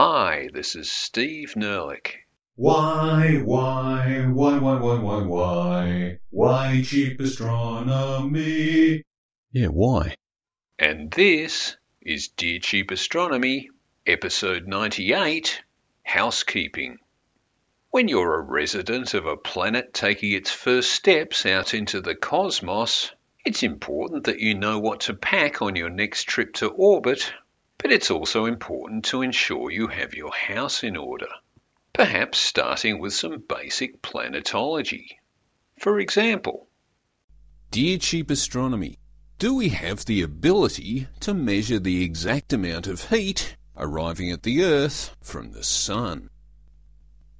Hi, this is Steve Nerlich. Why, why, why, why, why, why, why, why cheap astronomy? Yeah, why? And this is Dear Cheap Astronomy, episode 98 Housekeeping. When you're a resident of a planet taking its first steps out into the cosmos, it's important that you know what to pack on your next trip to orbit, but it's also important to ensure you have your house in order. Perhaps starting with some basic planetology. For example, Dear Cheap Astronomy, do we have the ability to measure the exact amount of heat arriving at the Earth from the Sun?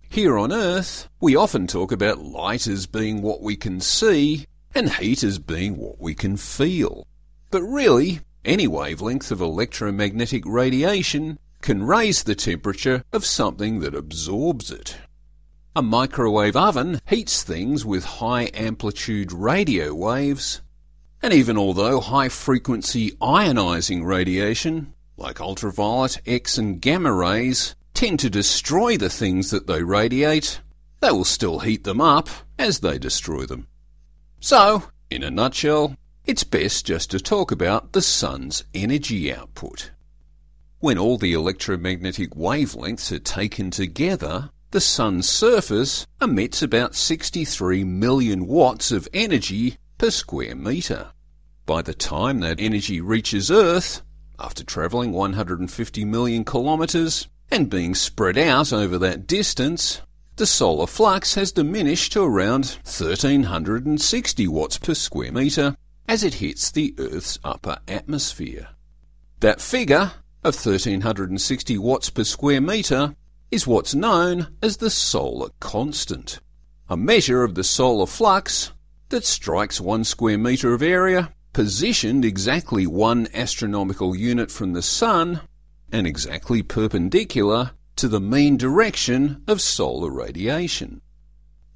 Here on Earth, we often talk about light as being what we can see and heat as being what we can feel. But really, any wavelength of electromagnetic radiation can raise the temperature of something that absorbs it. A microwave oven heats things with high amplitude radio waves, and even although high frequency ionizing radiation, like ultraviolet, X and gamma rays, tend to destroy the things that they radiate, they will still heat them up as they destroy them. So, in a nutshell, it's best just to talk about the sun's energy output. When all the electromagnetic wavelengths are taken together, the sun's surface emits about 63 million watts of energy per square metre. By the time that energy reaches Earth, after travelling 150 million kilometres and being spread out over that distance, the solar flux has diminished to around 1360 watts per square metre as it hits the Earth's upper atmosphere. That figure of 1360 watts per square metre is what's known as the solar constant, a measure of the solar flux that strikes one square metre of area positioned exactly one astronomical unit from the Sun and exactly perpendicular to the mean direction of solar radiation.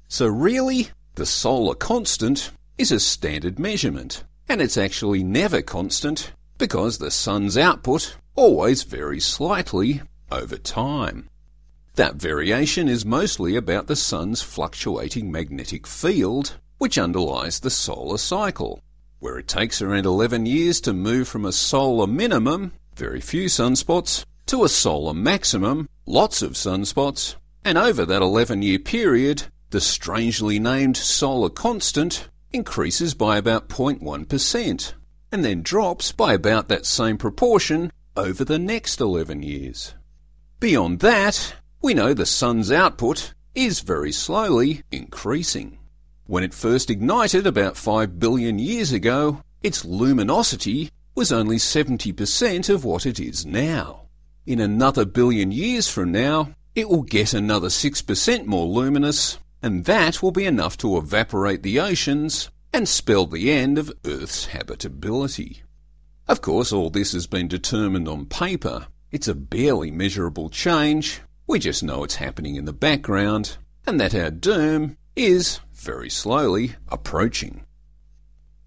So really, the solar constant is a standard measurement, and it's actually never constant because the Sun's output always varies slightly over time. That variation is mostly about the Sun's fluctuating magnetic field, which underlies the solar cycle, where it takes around 11 years to move from a solar minimum, very few sunspots, to a solar maximum, lots of sunspots, and over that 11 year period, the strangely named solar constant increases by about 0.1% and then drops by about that same proportion over the next 11 years. Beyond that, we know the sun's output is very slowly increasing. When it first ignited about 5 billion years ago, its luminosity was only 70% of what it is now. In another billion years from now, it will get another 6% more luminous, and that will be enough to evaporate the oceans and spell the end of Earth's habitability. Of course, all this has been determined on paper. It's a barely measurable change. We just know it's happening in the background, and that our doom is, very slowly, approaching.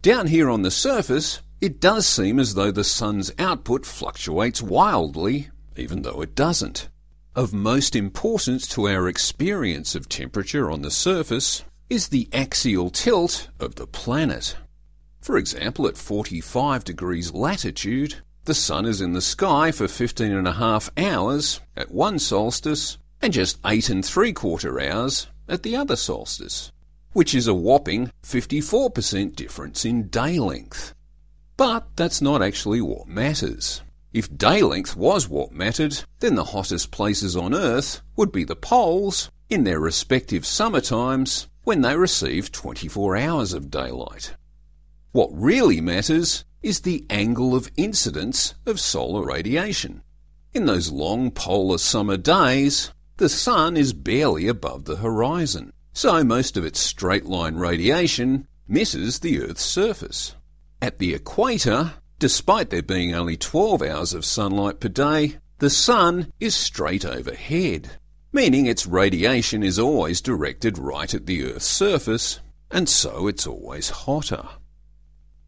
Down here on the surface, it does seem as though the sun's output fluctuates wildly, even though it doesn't. Of most importance to our experience of temperature on the surface is the axial tilt of the planet. For example, at 45 degrees latitude, the sun is in the sky for 15 and a half hours at one solstice and just eight and three quarter hours at the other solstice, which is a whopping 54% difference in day length. But that's not actually what matters. If day length was what mattered, then the hottest places on Earth would be the poles in their respective summer times when they receive 24 hours of daylight. What really matters is the angle of incidence of solar radiation. In those long polar summer days, the sun is barely above the horizon, so most of its straight line radiation misses the Earth's surface. At the equator, despite there being only 12 hours of sunlight per day, the sun is straight overhead meaning its radiation is always directed right at the Earth's surface, and so it's always hotter.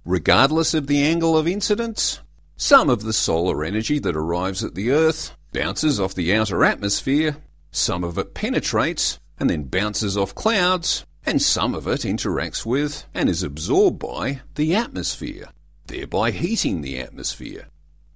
Regardless of the angle of incidence, some of the solar energy that arrives at the Earth bounces off the outer atmosphere, some of it penetrates and then bounces off clouds, and some of it interacts with and is absorbed by the atmosphere, thereby heating the atmosphere.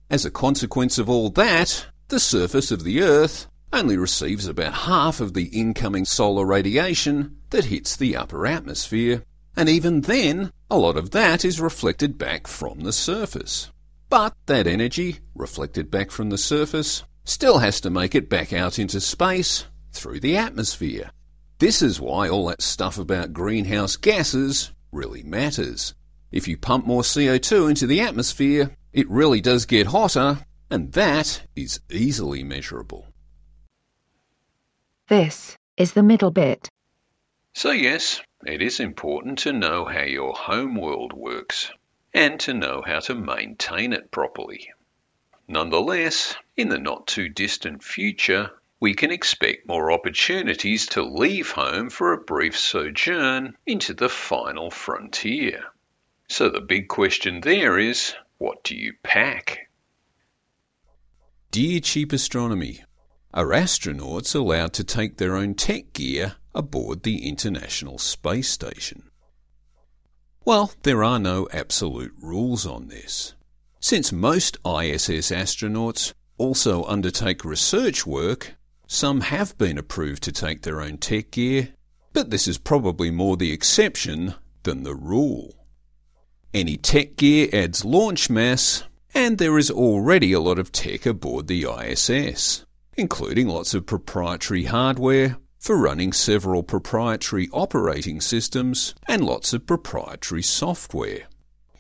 As a consequence of all that, the surface of the Earth only receives about half of the incoming solar radiation that hits the upper atmosphere, and even then, a lot of that is reflected back from the surface. But that energy, reflected back from the surface, still has to make it back out into space through the atmosphere. This is why all that stuff about greenhouse gases really matters. If you pump more CO2 into the atmosphere, it really does get hotter, and that is easily measurable. This is the middle bit. So, yes, it is important to know how your home world works and to know how to maintain it properly. Nonetheless, in the not too distant future, we can expect more opportunities to leave home for a brief sojourn into the final frontier. So the big question there is what do you pack? Dear Cheap Astronomy, are astronauts allowed to take their own tech gear aboard the International Space Station? Well, there are no absolute rules on this. Since most ISS astronauts also undertake research work, some have been approved to take their own tech gear, but this is probably more the exception than the rule. Any tech gear adds launch mass, and there is already a lot of tech aboard the ISS, including lots of proprietary hardware for running several proprietary operating systems and lots of proprietary software.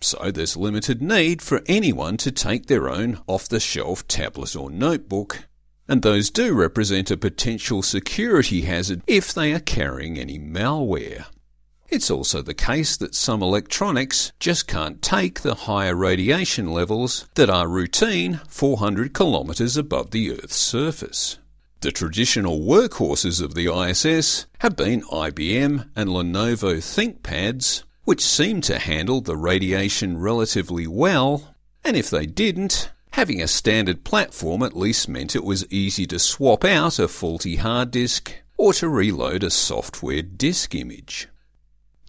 So there's limited need for anyone to take their own off the shelf tablet or notebook, and those do represent a potential security hazard if they are carrying any malware. It's also the case that some electronics just can't take the higher radiation levels that are routine 400 kilometres above the Earth's surface. The traditional workhorses of the ISS have been IBM and Lenovo ThinkPads, which seem to handle the radiation relatively well, and if they didn't, having a standard platform at least meant it was easy to swap out a faulty hard disk or to reload a software disk image.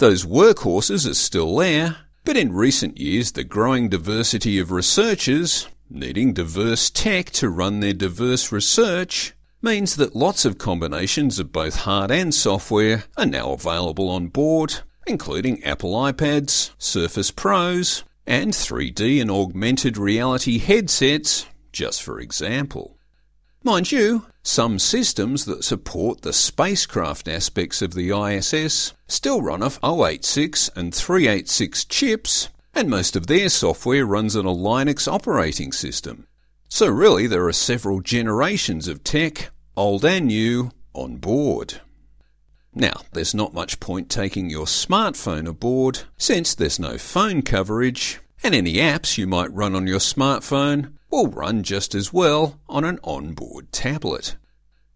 Those workhorses are still there, but in recent years the growing diversity of researchers needing diverse tech to run their diverse research means that lots of combinations of both hard and software are now available on board, including Apple iPads, Surface Pros, and 3D and augmented reality headsets, just for example. Mind you, some systems that support the spacecraft aspects of the ISS still run off 086 and 386 chips, and most of their software runs on a Linux operating system. So really there are several generations of tech, old and new, on board. Now, there's not much point taking your smartphone aboard since there's no phone coverage, and any apps you might run on your smartphone will run just as well on an onboard tablet.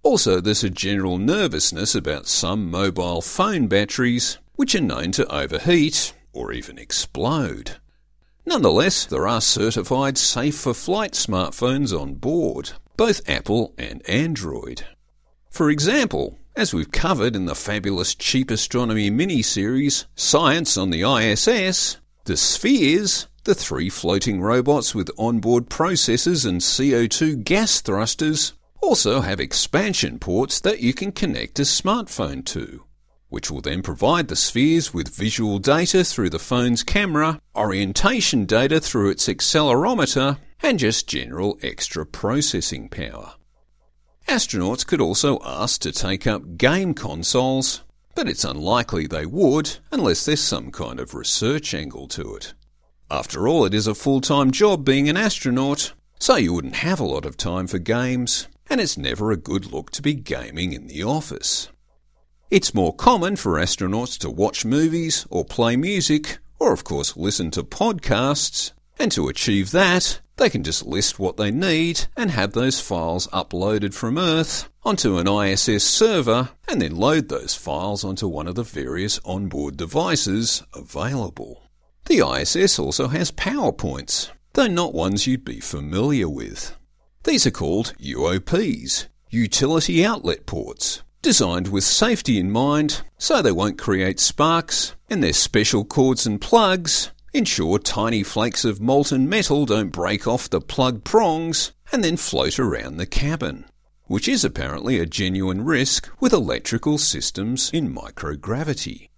Also, there's a general nervousness about some mobile phone batteries which are known to overheat or even explode. Nonetheless, there are certified safe for flight smartphones on board, both Apple and Android. For example, as we've covered in the fabulous Cheap Astronomy mini series Science on the ISS, the spheres the three floating robots with onboard processors and CO2 gas thrusters also have expansion ports that you can connect a smartphone to, which will then provide the spheres with visual data through the phone's camera, orientation data through its accelerometer, and just general extra processing power. Astronauts could also ask to take up game consoles, but it's unlikely they would unless there's some kind of research angle to it. After all, it is a full time job being an astronaut, so you wouldn't have a lot of time for games, and it's never a good look to be gaming in the office. It's more common for astronauts to watch movies or play music, or of course listen to podcasts, and to achieve that, they can just list what they need and have those files uploaded from Earth onto an ISS server and then load those files onto one of the various onboard devices available. The ISS also has PowerPoints, though not ones you'd be familiar with. These are called UOPs, Utility Outlet Ports, designed with safety in mind so they won't create sparks, and their special cords and plugs ensure tiny flakes of molten metal don't break off the plug prongs and then float around the cabin, which is apparently a genuine risk with electrical systems in microgravity.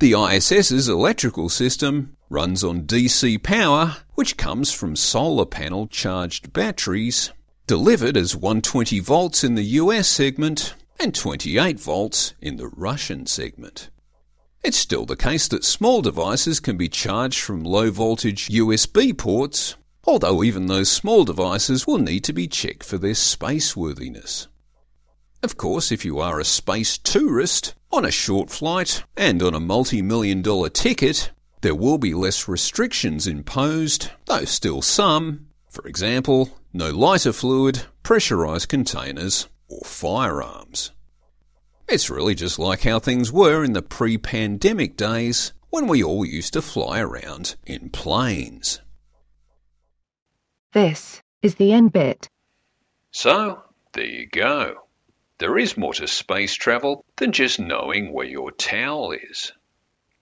The ISS's electrical system runs on DC power, which comes from solar panel charged batteries, delivered as 120 volts in the US segment and 28 volts in the Russian segment. It's still the case that small devices can be charged from low voltage USB ports, although even those small devices will need to be checked for their spaceworthiness. Of course, if you are a space tourist on a short flight and on a multi million dollar ticket, there will be less restrictions imposed, though still some. For example, no lighter fluid, pressurised containers, or firearms. It's really just like how things were in the pre pandemic days when we all used to fly around in planes. This is the end bit. So, there you go. There is more to space travel than just knowing where your towel is.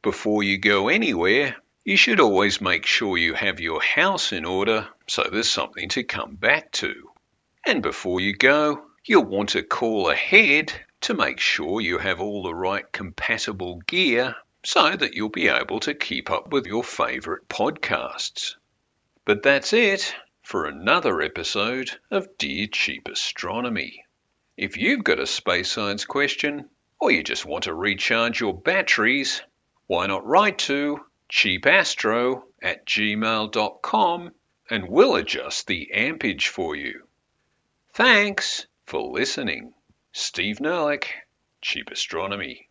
Before you go anywhere, you should always make sure you have your house in order so there's something to come back to. And before you go, you'll want to call ahead to make sure you have all the right compatible gear so that you'll be able to keep up with your favourite podcasts. But that's it for another episode of Dear Cheap Astronomy. If you've got a space science question, or you just want to recharge your batteries, why not write to cheapastro at gmail.com and we'll adjust the ampage for you. Thanks for listening. Steve Nerlich, Cheap Astronomy.